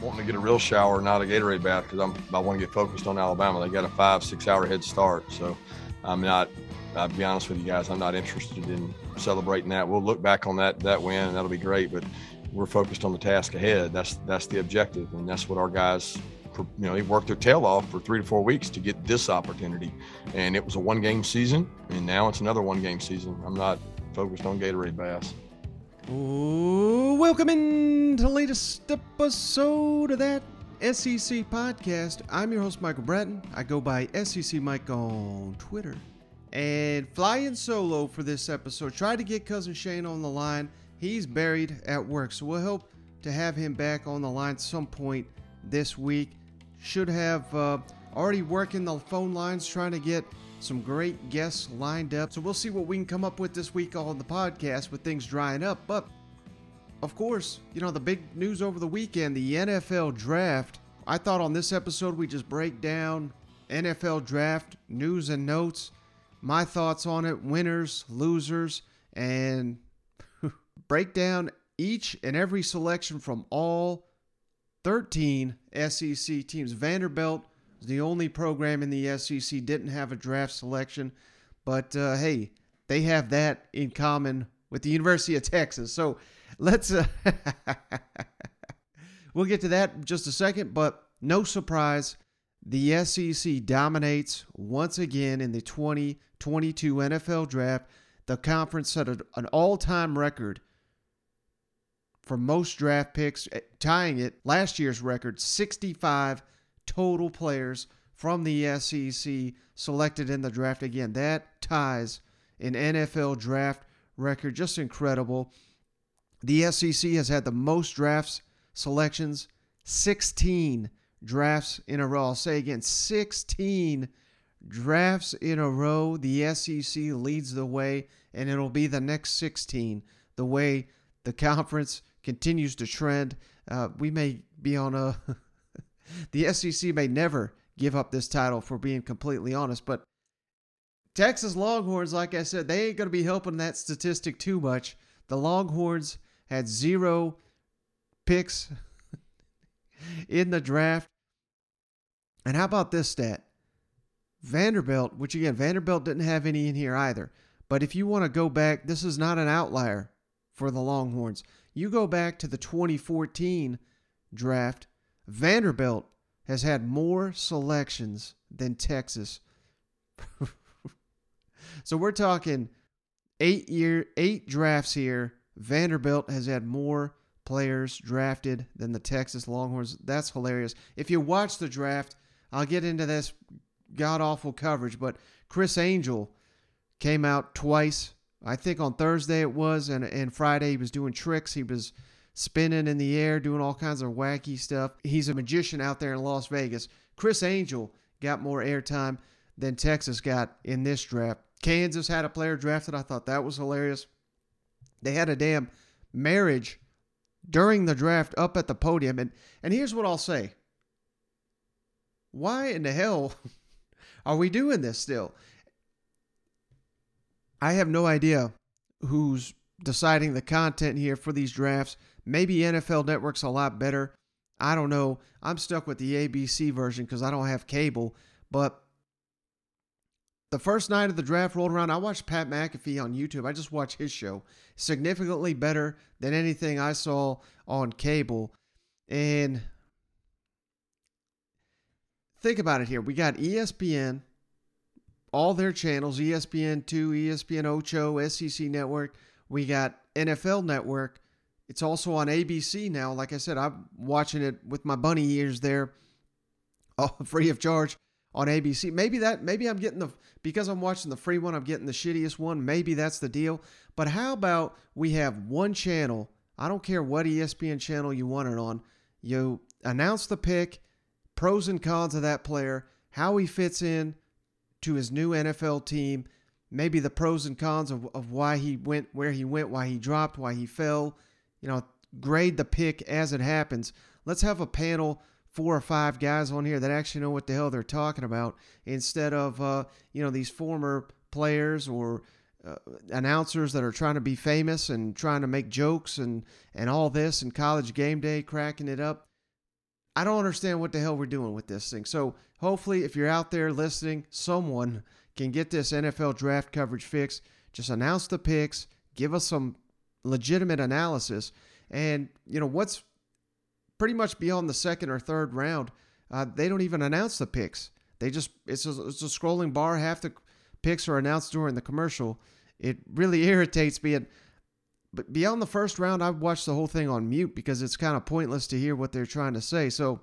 wanting to get a real shower, not a Gatorade bath, because I'm I want to get focused on Alabama. They got a five six hour head start, so I'm not. I'll be honest with you guys, I'm not interested in celebrating that. We'll look back on that that win, and that'll be great. But we're focused on the task ahead. That's that's the objective, and that's what our guys you know, they worked their tail off for three to four weeks to get this opportunity. And it was a one game season, and now it's another one game season. I'm not focused on Gatorade Bass. Welcome in to the latest episode of that SEC podcast. I'm your host, Michael Bratton. I go by SEC Mike on Twitter. And flying solo for this episode. Tried to get Cousin Shane on the line. He's buried at work, so we'll hope to have him back on the line some point this week. Should have uh, already working the phone lines trying to get some great guests lined up. So we'll see what we can come up with this week on the podcast with things drying up. But of course, you know, the big news over the weekend, the NFL draft. I thought on this episode we just break down NFL draft news and notes, my thoughts on it, winners, losers, and break down each and every selection from all 13 SEC teams. Vanderbilt the only program in the SEC didn't have a draft selection, but uh, hey, they have that in common with the University of Texas. So let's uh, we'll get to that in just a second, but no surprise, the SEC dominates once again in the 2022 NFL draft. The conference set an all-time record for most draft picks, eh, tying it last year's record 65 total players from the SEC selected in the draft. Again, that ties an NFL draft record. Just incredible. The SEC has had the most drafts selections, 16 drafts in a row. I'll say again, 16 drafts in a row. The SEC leads the way, and it'll be the next 16 the way the conference continues to trend. Uh, we may be on a. the SEC may never give up this title, for being completely honest, but Texas Longhorns, like I said, they ain't going to be helping that statistic too much. The Longhorns had zero picks in the draft. And how about this stat? Vanderbilt, which again, Vanderbilt didn't have any in here either. But if you want to go back, this is not an outlier for the Longhorns. You go back to the 2014 draft, Vanderbilt has had more selections than Texas. so we're talking eight year eight drafts here. Vanderbilt has had more players drafted than the Texas Longhorns. That's hilarious. If you watch the draft, I'll get into this god awful coverage, but Criss Angel came out twice I think on Thursday it was, and, and Friday he was doing tricks. He was spinning in the air, doing all kinds of wacky stuff. He's a magician out there in Las Vegas. Criss Angel got more airtime than Texas got in this draft. Kansas had a player drafted. I thought that was hilarious. They had a damn marriage during the draft up at the podium. And, and here's what I'll say why in the hell are we doing this still? I have no idea who's deciding the content here for these drafts. Maybe NFL Network's a lot better. I don't know. I'm stuck with the ABC version because I don't have cable. But the first night of the draft rolled around, I watched Pat McAfee on YouTube. I just watched his show. Significantly better than anything I saw on cable. And think about it here. We got ESPN, all their channels ESPN2, ESPN Ocho, SEC Network. We got NFL Network. It's also on ABC now. Like I said, I'm watching it with my bunny ears there, all free of charge on ABC. Maybe that, maybe I'm getting the, because I'm watching the free one, I'm getting the shittiest one. Maybe that's the deal. But how about we have one channel? I don't care what ESPN channel you want it on. You announce the pick, pros and cons of that player, how he fits in, to his new NFL team, maybe the pros and cons of, of why he went where he went, why he dropped, why he fell, you know, grade the pick as it happens. Let's have a panel, four or five guys on here that actually know what the hell they're talking about instead of, uh, you know, these former players or uh, announcers that are trying to be famous and trying to make jokes and, and all this and college game day cracking it up. I don't understand what the hell we're doing with this thing. So hopefully, if you're out there listening, someone can get this NFL draft coverage fixed. Just announce the picks, give us some legitimate analysis, and you know what's pretty much beyond the second or third round. Uh, they don't even announce the picks. They just it's a, it's a scrolling bar. Half the picks are announced during the commercial. It really irritates me. And but beyond the first round, I've watched the whole thing on mute because it's kind of pointless to hear what they're trying to say. So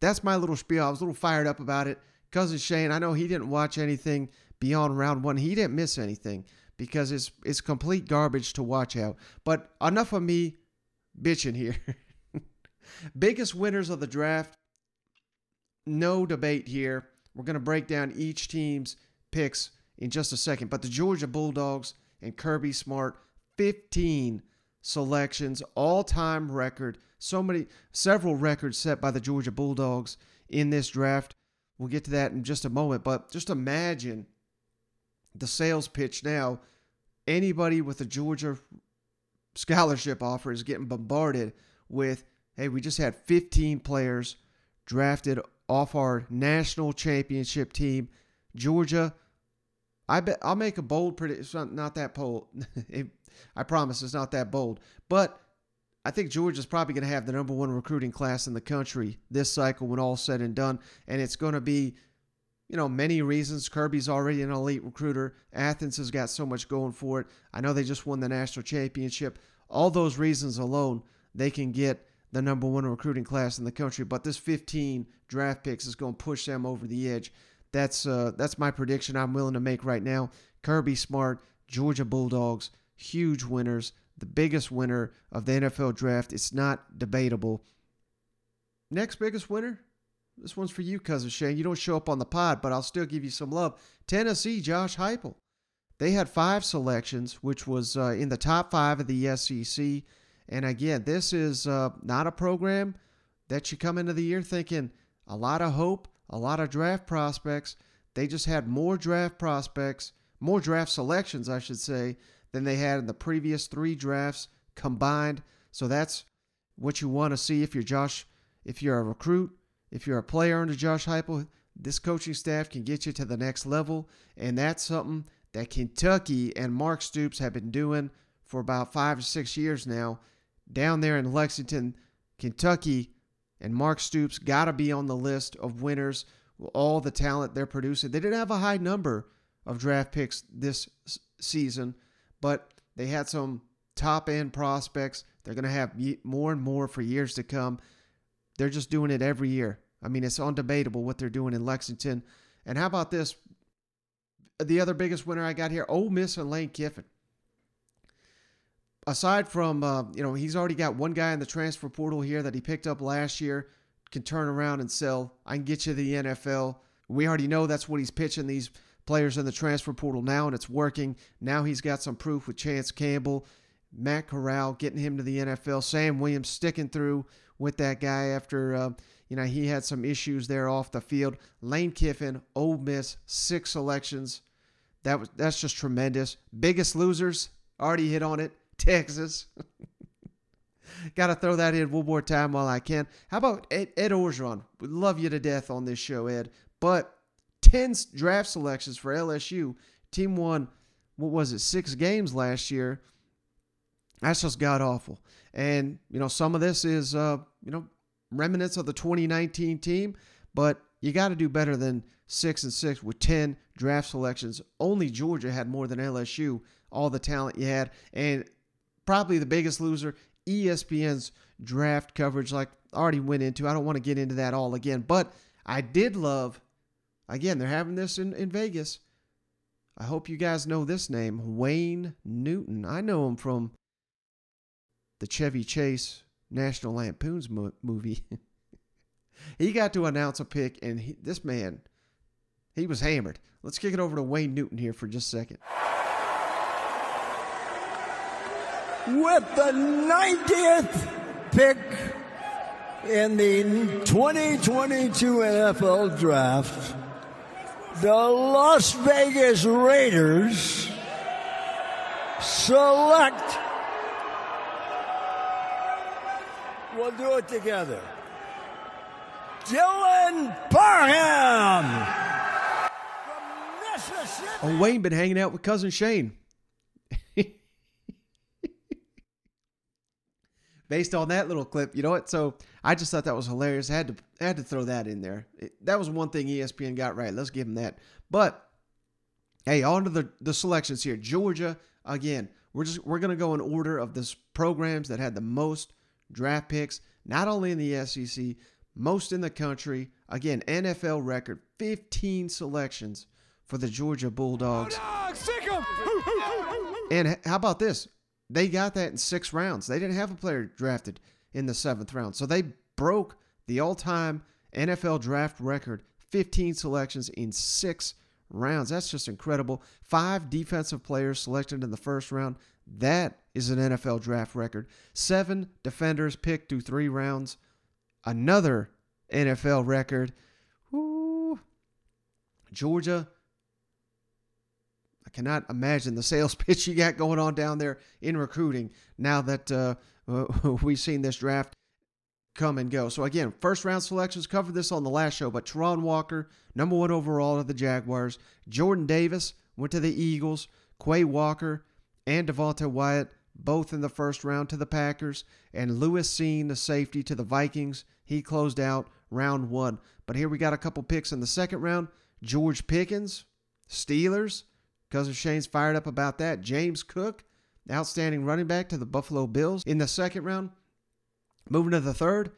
that's my little spiel. I was a little fired up about it. Cousin Shane, I know he didn't watch anything beyond round one. He didn't miss anything because it's it's complete garbage to watch out. But enough of me bitching here. Biggest winners of the draft, no debate here. We're going to break down each team's picks in just a second. But the Georgia Bulldogs and Kirby Smart 15 selections, all time record. So many, several records set by the Georgia Bulldogs in this draft. We'll get to that in just a moment, but just imagine the sales pitch now. Anybody with a Georgia scholarship offer is getting bombarded with, hey, we just had 15 players drafted off our national championship team. Georgia, I bet I'll make a bold prediction. Not that bold. I promise it's not that bold. But I think Georgia's probably going to have the number one recruiting class in the country this cycle when all said and done. And it's going to be, you know, many reasons. Kirby's already an elite recruiter. Athens has got so much going for it. I know they just won the national championship. All those reasons alone, they can get the number one recruiting class in the country. But this 15 draft picks is going to push them over the edge. That's uh, that's my prediction. I'm willing to make right now. Kirby Smart, Georgia Bulldogs huge winners, the biggest winner of the NFL draft. It's not debatable. Next biggest winner? This one's for you, cousin Shane. You don't show up on the pod, but I'll still give you some love. Tennessee, Josh Heupel. They had five selections, which was uh, in the top five of the SEC. And again, this is uh, not a program that you come into the year thinking a lot of hope, a lot of draft prospects. They just had more draft prospects, more draft selections, I should say, than they had in the previous three drafts combined. So that's what you want to see if you're Josh, if you're a recruit, if you're a player under Josh Heupel. This coaching staff can get you to the next level, and that's something that Kentucky and Mark Stoops have been doing for about five or six years now. Down there in Lexington, Kentucky, and Mark Stoops got to be on the list of winners. With all the talent they're producing. They didn't have a high number of draft picks this season, but they had some top end prospects. They're going to have more and more for years to come. They're just doing it every year. I mean, it's undebatable what they're doing in Lexington. And how about this? The other biggest winner I got here, Ole Miss and Lane Kiffin. Aside from, uh, you know, he's already got one guy in the transfer portal here that he picked up last year, can turn around and sell. I can get you the NFL. We already know that's what he's pitching these players in the transfer portal now, and it's working. Now he's got some proof with Chance Campbell, Matt Corral getting him to the NFL, Sam Williams sticking through with that guy after uh, you know he had some issues there off the field. Lane Kiffin, Ole Miss, six selections. That was that's just tremendous. Biggest losers already hit on it. Texas. Got to throw that in one more time while I can. How about Ed, Ed Orgeron? We love you to death on this show, Ed. But 10 draft selections for LSU. Team won, what was it, six games last year. That's just god awful. And, you know, some of this is, uh, you know, remnants of the 2019 team, but you got to do better than six and six with 10 draft selections. Only Georgia had more than LSU, all the talent you had. And probably the biggest loser, ESPN's draft coverage, like I already went into. I don't want to get into that all again, but I did love Again, they're having this in, in Vegas. I hope you guys know this name, Wayne Newton. I know him from the Chevy Chase National Lampoon's mo- movie. he got to announce a pick, and he, this man, he was hammered. Let's kick it over to Wayne Newton here for just a second. With the 90th pick in the 2022 NFL Draft, the Las Vegas Raiders select. We'll do it together. Dylan Parham. Oh, Wayne been hanging out with cousin Shane. Based on that little clip, you know what? So I just thought that was hilarious. I had to I had to throw that in there. It- that was one thing ESPN got right. Let's give them that. But hey, on to the the selections here. Georgia again. We're just we're gonna go in order of the programs that had the most draft picks, not only in the SEC, most in the country. Again, NFL record, 15 selections for the Georgia Bulldogs. And how about this? They got that in six rounds. They didn't have a player drafted in the seventh round. So they broke the all time NFL draft record 15 selections in six rounds. That's just incredible. Five defensive players selected in the first round. That is an NFL draft record. Seven defenders picked through three rounds. Another NFL record. Woo. Georgia I cannot imagine the sales pitch you got going on down there in recruiting now that uh, we've seen this draft come and go. So again, first round selections covered this on the last show, but Travon Walker, number one overall to the Jaguars. Jordan Davis went to the Eagles. Quay Walker and Devonte Wyatt both in the first round to the Packers, and Lewis Cine, the safety, to the Vikings. He closed out round one. But here we got a couple picks in the second round. George Pickens, Steelers. Cousin Shane's fired up about that. James Cook, outstanding running back to the Buffalo Bills in the second round. Moving to the third,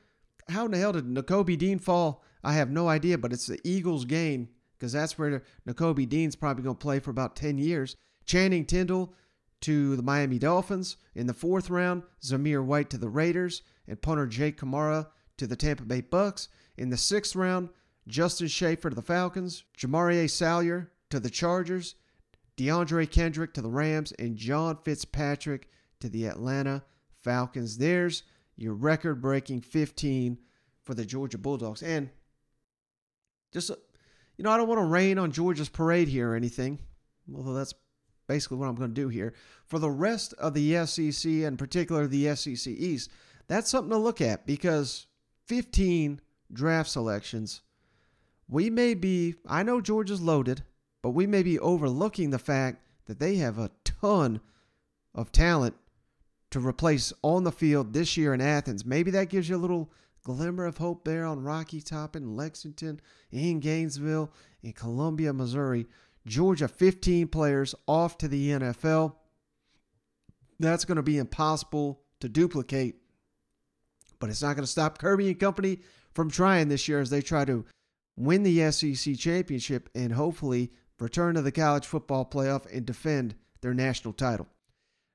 how in the hell did Nakobe Dean fall? I have no idea, but it's the Eagles' gain because that's where Nakobe Dean's probably going to play for about 10 years. Channing Tindall to the Miami Dolphins in the fourth round. Zamir White to the Raiders and punter Jake Camarda to the Tampa Bay Bucks. In the sixth round, Justin Shaffer to the Falcons. Jamaree Salyer to the Chargers. DeAndre Kendrick to the Rams, and John Fitzpatrick to the Atlanta Falcons. There's your record breaking 15 for the Georgia Bulldogs. And just, uh, you know, I don't want to rain on Georgia's parade here or anything, although that's basically what I'm going to do here. For the rest of the SEC, and particular the SEC East, that's something to look at because 15 draft selections. We may be, I know Georgia's loaded but we may be overlooking the fact that they have a ton of talent to replace on the field this year in Athens. Maybe that gives you a little glimmer of hope there on Rocky Top in Lexington, in Gainesville, in Columbia, Missouri. Georgia, 15 players off to the NFL. That's going to be impossible to duplicate, but it's not going to stop Kirby and company from trying this year as they try to win the SEC championship and hopefully return to the college football playoff and defend their national title.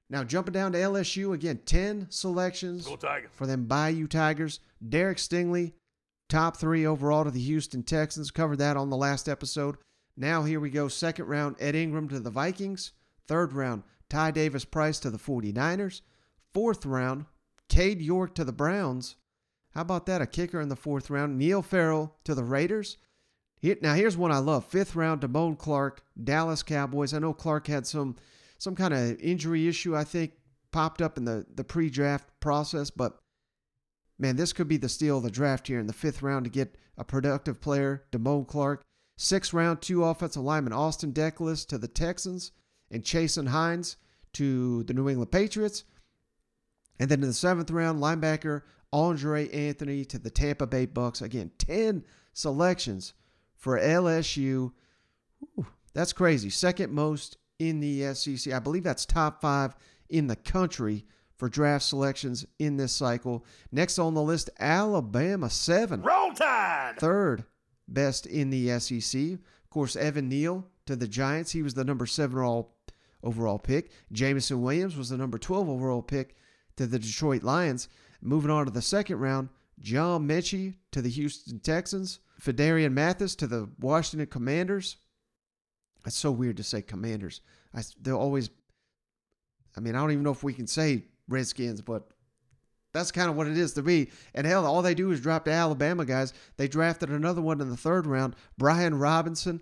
Now, jumping down to LSU, again, 10 selections for them Bayou Tigers. Derek Stingley, top three overall to the Houston Texans. Covered that on the last episode. Now, here we go. Second round, Ed Ingram to the Vikings. Third round, Ty Davis Price to the 49ers. Fourth round, Cade York to the Browns. How about that? A kicker in the fourth round. Neil Farrell to the Raiders. Here, now here's one I love. Fifth round, Damone Clark, Dallas Cowboys. I know Clark had some some kind of injury issue, I think, popped up in the, the pre-draft process, but man, this could be the steal of the draft here in the fifth round to get a productive player, Damone Clark. Sixth round, two offensive linemen, Austin Deculus to the Texans and Chasen Hines to the New England Patriots. And then in the seventh round, linebacker Andre Anthony to the Tampa Bay Bucks. Again, 10 selections for LSU. Ooh, that's crazy. Second most in the SEC. I believe that's top five in the country for draft selections in this cycle. Next on the list, Alabama, seven. Roll Tide! Third best in the SEC. Of course, Evan Neal to the Giants. He was the number seven overall, overall pick. Jameson Williams was the number 12 overall pick to the Detroit Lions. Moving on to the second round, John Metchie to the Houston Texans. Phidarian Mathis to the Washington Commanders. It's so weird to say Commanders. I, they'll always, I mean, I don't even know if we can say Redskins, but that's kind of what it is to me. And hell, all they do is drop the Alabama guys. They drafted another one in the third round, Brian Robinson.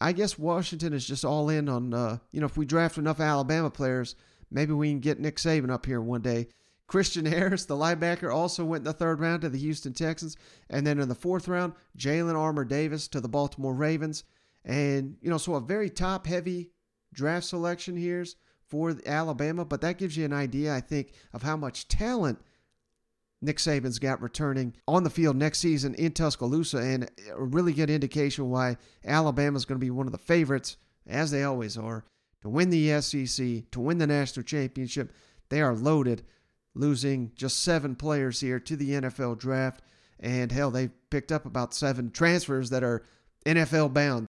I guess Washington is just all in on, uh, you know, if we draft enough Alabama players, maybe we can get Nick Saban up here one day. Christian Harris, the linebacker, also went in the third round to the Houston Texans. And then in the fourth round, Jalyn Armour Davis to the Baltimore Ravens. And, you know, so a very top heavy draft selection here's for Alabama, but that gives you an idea, I think, of how much talent Nick Saban's got returning on the field next season in Tuscaloosa, and a really good indication why Alabama's going to be one of the favorites, as they always are, to win the SEC, to win the national championship. They are loaded, losing just seven players here to the NFL draft. And hell, they picked up about seven transfers that are NFL bound.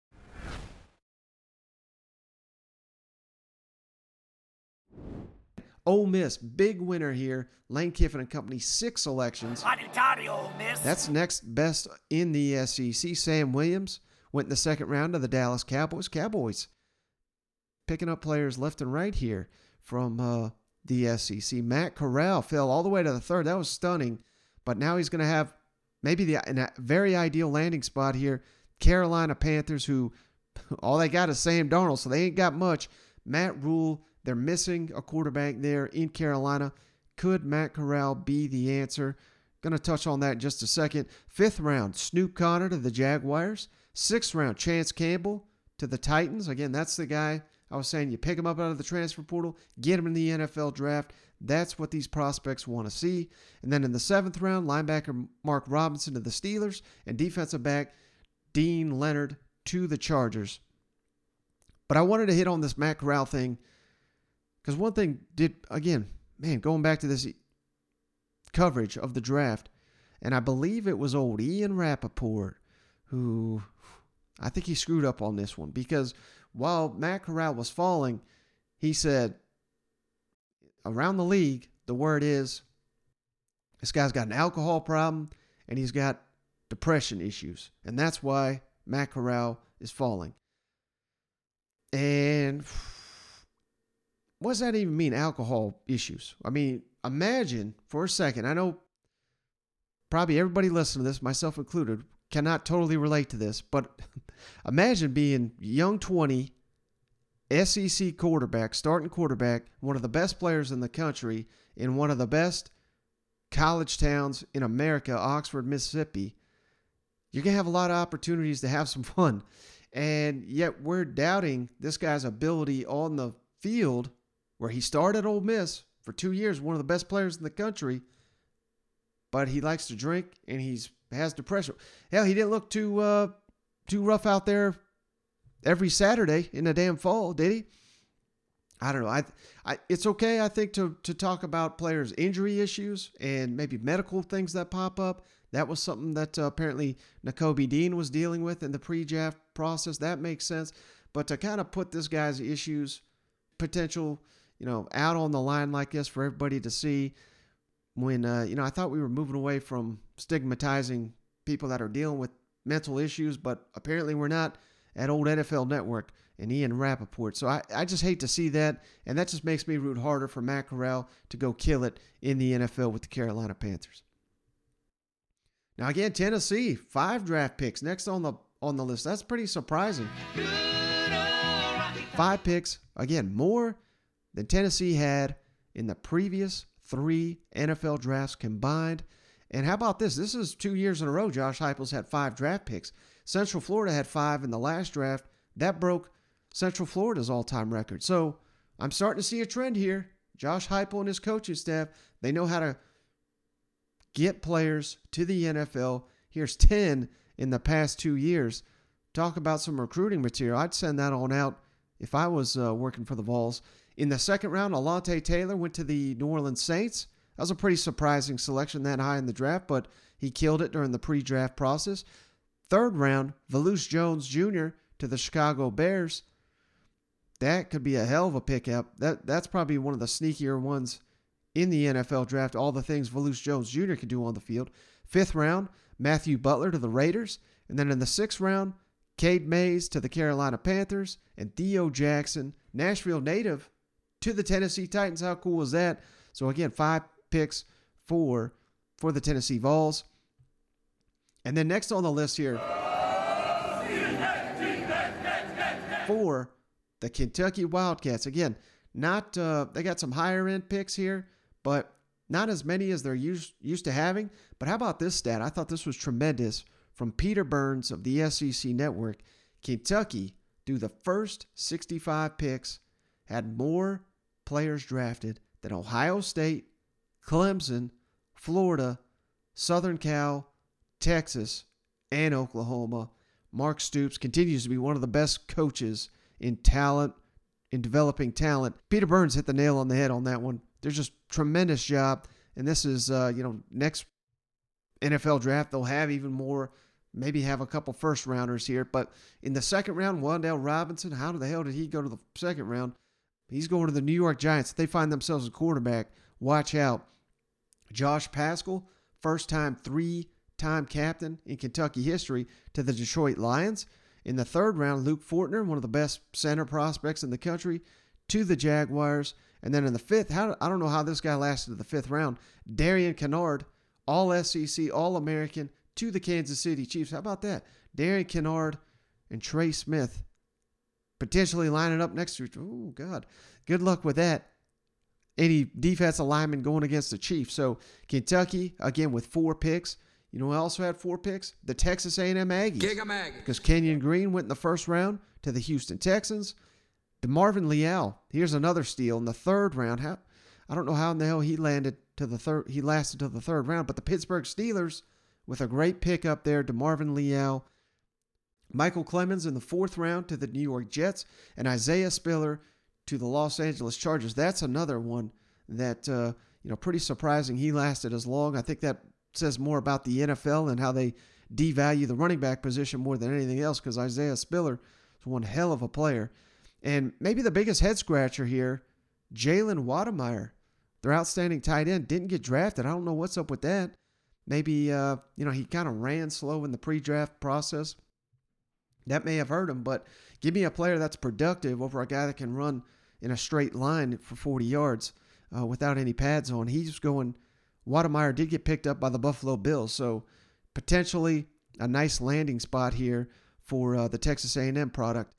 Ole Miss, big winner here. Lane Kiffin and company, six selections. Ole Miss. That's next best in the SEC. Sam Williams went in the second round to the Dallas Cowboys. Cowboys picking up players left and right here from uh, the SEC. Matt Corral fell all the way to the third. That was stunning. But now he's going to have maybe the a very ideal landing spot here. Carolina Panthers, who all they got is Sam Darnold, so they ain't got much. Matt Rhule they're missing a quarterback there in Carolina. Could Matt Corral be the answer? Going to touch on that in just a second. Fifth round, Snoop Conner to the Jaguars. Sixth round, Chance Campbell to the Titans. Again, that's the guy I was saying you pick him up out of the transfer portal, get him in the NFL draft. That's what these prospects want to see. And then in the seventh round, linebacker Mark Robinson to the Steelers and defensive back Deane Leonard to the Chargers. But I wanted to hit on this Matt Corral thing because one thing did, again, man, going back to this coverage of the draft, and I believe it was old Ian Rapoport who I think he screwed up on this one because while Matt Corral was falling, he said around the league, the word is this guy's got an alcohol problem and he's got depression issues. And that's why Matt Corral is falling. And what does that even mean, alcohol issues? I mean, imagine for a second, I know probably everybody listening to this, myself included, cannot totally relate to this, but imagine being young 20, SEC quarterback, starting quarterback, one of the best players in the country, in one of the best college towns in America, Oxford, Mississippi. You're going to have a lot of opportunities to have some fun. And yet we're doubting this guy's ability on the field where he started Ole Miss for two years, one of the best players in the country, but he likes to drink and he's has depression. Hell, he didn't look too uh, too rough out there every Saturday in the damn fall, did he? I don't know. I, I, it's okay, I think, to to talk about players' injury issues and maybe medical things that pop up. That was something that uh, apparently Nakobe Dean was dealing with in the pre-draft process. That makes sense. But to kind of put this guy's issues, potential you know, out on the line like this for everybody to see. When uh, you know, I thought we were moving away from stigmatizing people that are dealing with mental issues, but apparently we're not at old NFL Network and Ian Rapoport. So I, I just hate to see that, and that just makes me root harder for Matt Corral to go kill it in the NFL with the Carolina Panthers. Now again, Tennessee, five draft picks next on the on the list. That's pretty surprising. Five picks, again, more than Tennessee had in the previous three NFL drafts combined. And how about this? This is two years in a row. Josh Heupel's had five draft picks. Central Florida had five in the last draft. That broke Central Florida's all-time record. So I'm starting to see a trend here. Josh Heupel and his coaching staff, they know how to get players to the NFL. Here's 10 in the past two years. Talk about some recruiting material. I'd send that on out if I was uh, working for the Vols. In the second round, Alontae Taylor went to the New Orleans Saints. That was a pretty surprising selection that high in the draft, but he killed it during the pre draft process. Third round, Velus Jones Jr. to the Chicago Bears. That could be a hell of a pickup. That that's probably one of the sneakier ones in the NFL draft. All the things Velus Jones Jr. can do on the field. Fifth round, Matthew Butler to the Raiders, and then in the sixth round, Cade Mays to the Carolina Panthers, and Theo Jackson, Nashville native, to the Tennessee Titans. How cool is that? So again, five picks for for the Tennessee Vols. And then next on the list here for the Kentucky Wildcats. Again, not uh, they got some higher end picks here, but Not as many as they're used, used to having, but how about this stat? I thought this was tremendous from Peter Burns of the SEC Network. Kentucky, through the first 65 picks, had more players drafted than Ohio State, Clemson, Florida, Southern Cal, Texas, and Oklahoma. Mark Stoops continues to be one of the best coaches in talent, in developing talent. Peter Burns hit the nail on the head on that one. There's just tremendous job, and this is uh, you know next NFL draft they'll have even more. Maybe have a couple first rounders here, but in the second round, Wan'Dale Robinson. How the hell did he go to the second round? He's going to the New York Giants. If they find themselves a quarterback, watch out. Josh Paschal, first time three time captain in Kentucky history to the Detroit Lions. In the third round, Luke Fortner, one of the best center prospects in the country, to the Jaguars. And then in the fifth, how, I don't know how this guy lasted to the fifth round. Darian Kinnard, all SEC, all American, to the Kansas City Chiefs. How about that? Darian Kinnard and Trey Smith potentially lining up next to each Oh, God. Good luck with that. Any defensive lineman going against the Chiefs. So Kentucky, again, with four picks. You know who also had four picks? The Texas A&M Aggies. Because Kenyon Green went in the first round to the Houston Texans. DeMarvin Leal, here's another steal in the third round. How I don't know how in the hell he landed to the third. He lasted to the third round, but the Pittsburgh Steelers with a great pick up there, to Marvin Leal, Micheal Clemons in the fourth round to the New York Jets, and Isaiah Spiller to the Los Angeles Chargers. That's another one that uh, you know pretty surprising. He lasted as long. I think that says more about the NFL and how they devalue the running back position more than anything else because Isaiah Spiller is one hell of a player. And maybe the biggest head scratcher here, Jalen Wydermyer, their outstanding tight end, didn't get drafted. I don't know what's up with that. Maybe uh, you know he kind of ran slow in the pre-draft process. That may have hurt him, but give me a player that's productive over a guy that can run in a straight line for 40 yards uh, without any pads on. He's going Wydermyer did get picked up by the Buffalo Bills, so potentially a nice landing spot here for uh, the Texas A&M product.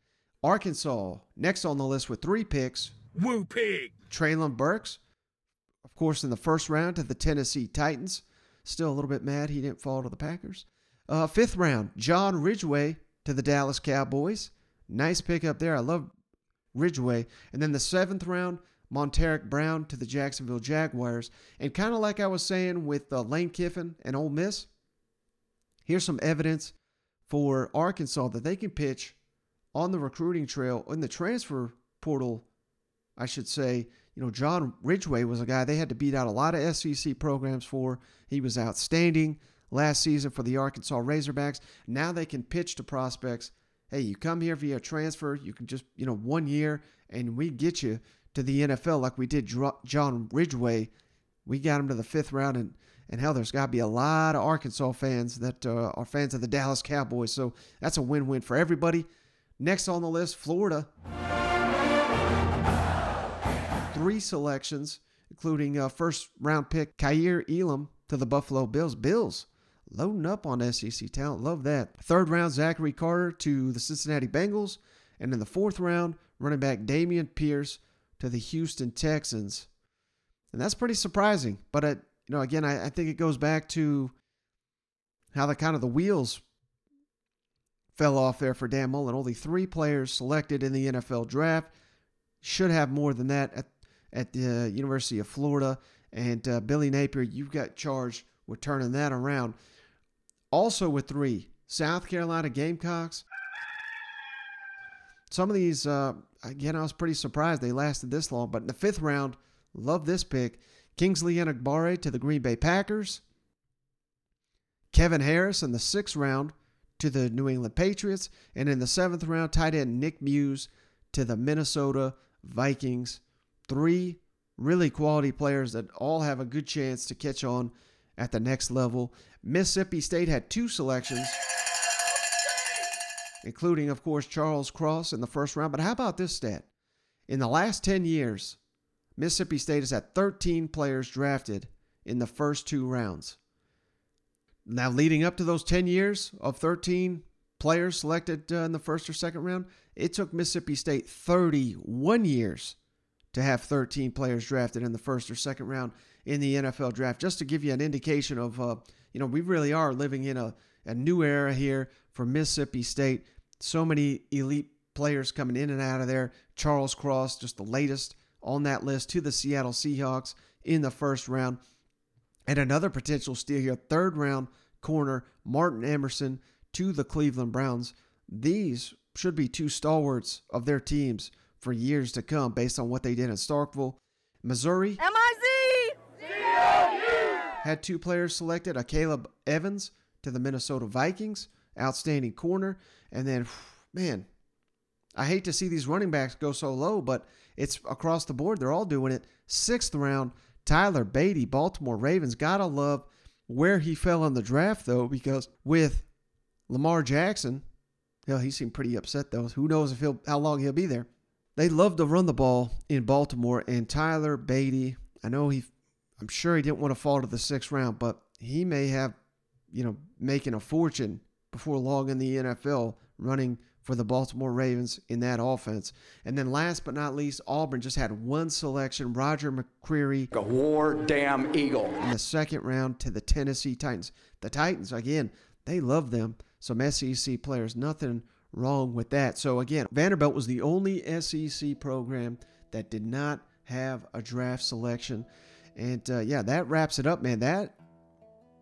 Arkansas next on the list with three picks. Woo pig. Treylon Burks, of course, in the first round to the Tennessee Titans. Still a little bit mad he didn't fall to the Packers. Uh, fifth round, John Ridgeway to the Dallas Cowboys. Nice pickup there. I love Ridgeway. And then the seventh round, Montaric Brown to the Jacksonville Jaguars. And kind of like I was saying with uh, Lane Kiffin and Ole Miss, here's some evidence for Arkansas that they can pitch on the recruiting trail in the transfer portal. I should say, you know, John Ridgeway was a guy they had to beat out a lot of SEC programs for. He was outstanding last season for the Arkansas Razorbacks. Now they can pitch to prospects. Hey, you come here via transfer. You can just, you know, one year and we get you to the NFL like we did John Ridgeway. We got him to the fifth round, and, and hell, there's got to be a lot of Arkansas fans that uh, are fans of the Dallas Cowboys. So that's a win win for everybody. Next on the list, Florida. Three selections, including uh, first round pick Kaiir Elam to the Buffalo Bills. Bills loading up on SEC talent. Love that. Third round, Zachary Carter to the Cincinnati Bengals. And in the fourth round, running back Dameon Pierce to the Houston Texans. And that's pretty surprising. But, it, you know, again, I, I think it goes back to how the kind of the wheels fell off there for Dan Mullen. Only three players selected in the NFL draft. Should have more than that at, at the University of Florida. And uh, Billy Napier, you've got charged with turning that around. Also with three, South Carolina Gamecocks. Some of these uh, again, I was pretty surprised they lasted this long. But in the fifth round, love this pick. Kingsley Enagbare to the Green Bay Packers. Kevin Harris in the sixth round to the New England Patriots. And in the seventh round, tight end Nick Muse to the Minnesota Vikings. Three really quality players that all have a good chance to catch on at the next level. Mississippi State had two selections including, of course, Charles Cross in the first round. But how about this stat? In the last 10 years, Mississippi State has had 13 players drafted in the first two rounds. Now, leading up to those 10 years of 13 players selected uh, in the first or second round, it took Mississippi State 31 years to have 13 players drafted in the first or second round in the NFL draft. Just to give you an indication of, uh, you know, we really are living in a, a new era here for Mississippi State. So many elite players coming in and out of there. Charles Cross, just the latest on that list to the Seattle Seahawks in the first round. And another potential steal here, third round corner, Martin Emerson to the Cleveland Browns. These should be two stalwarts of their teams for years to come based on what they did in Starkville. Missouri had two players selected, Akayleb Evans to the Minnesota Vikings, outstanding corner, and then man, I hate to see these running backs go so low, but it's across the board. They're all doing it. Sixth round, Tyler Badie, Baltimore Ravens. Gotta love where he fell in the draft, though, because with Lamar Jackson, hell, he seemed pretty upset, though. Who knows if he'll how long he'll be there. They love to run the ball in Baltimore, and Tyler Badie, I know he, I'm sure he didn't want to fall to the sixth round, but he may have, you know, making a fortune before long in the NFL running for the Baltimore Ravens in that offense. And then last but not least, Auburn just had one selection, Roger McCreary. A war damn eagle. In the second round to the Tennessee Titans. The Titans, again, they love them. Some SEC players, nothing wrong with that. So again, Vanderbilt was the only SEC program that did not have a draft selection. And uh, yeah, that wraps it up, man. That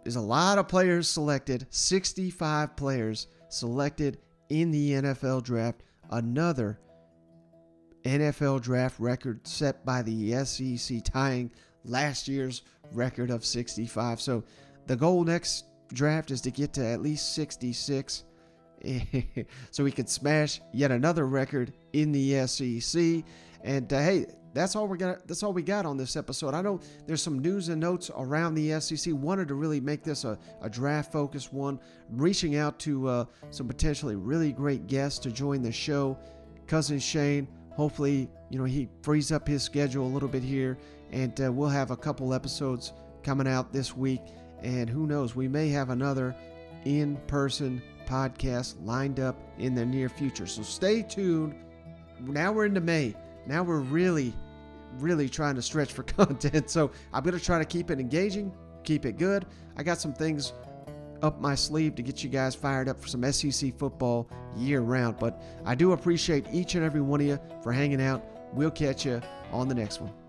is a lot of players selected, 65 players selected in the NFL draft. Another NFL draft record set by the SEC, tying last year's record of 65. So the goal next draft is to get to at least 66 so we could smash yet another record in the SEC. And uh, hey, that's all we got. That's all we got on this episode. I know there's some news and notes around the SEC. Wanted to really make this a, a draft focused one. I'm reaching out to uh, some potentially really great guests to join the show. Cousin Shane. Hopefully, you know he frees up his schedule a little bit here, and uh, we'll have a couple episodes coming out this week. And who knows, we may have another in-person podcast lined up in the near future. So stay tuned. Now we're into May. Now we're really, really trying to stretch for content. So I'm going to try to keep it engaging, keep it good. I got some things up my sleeve to get you guys fired up for some SEC football year round. But I do appreciate each and every one of you for hanging out. We'll catch you on the next one.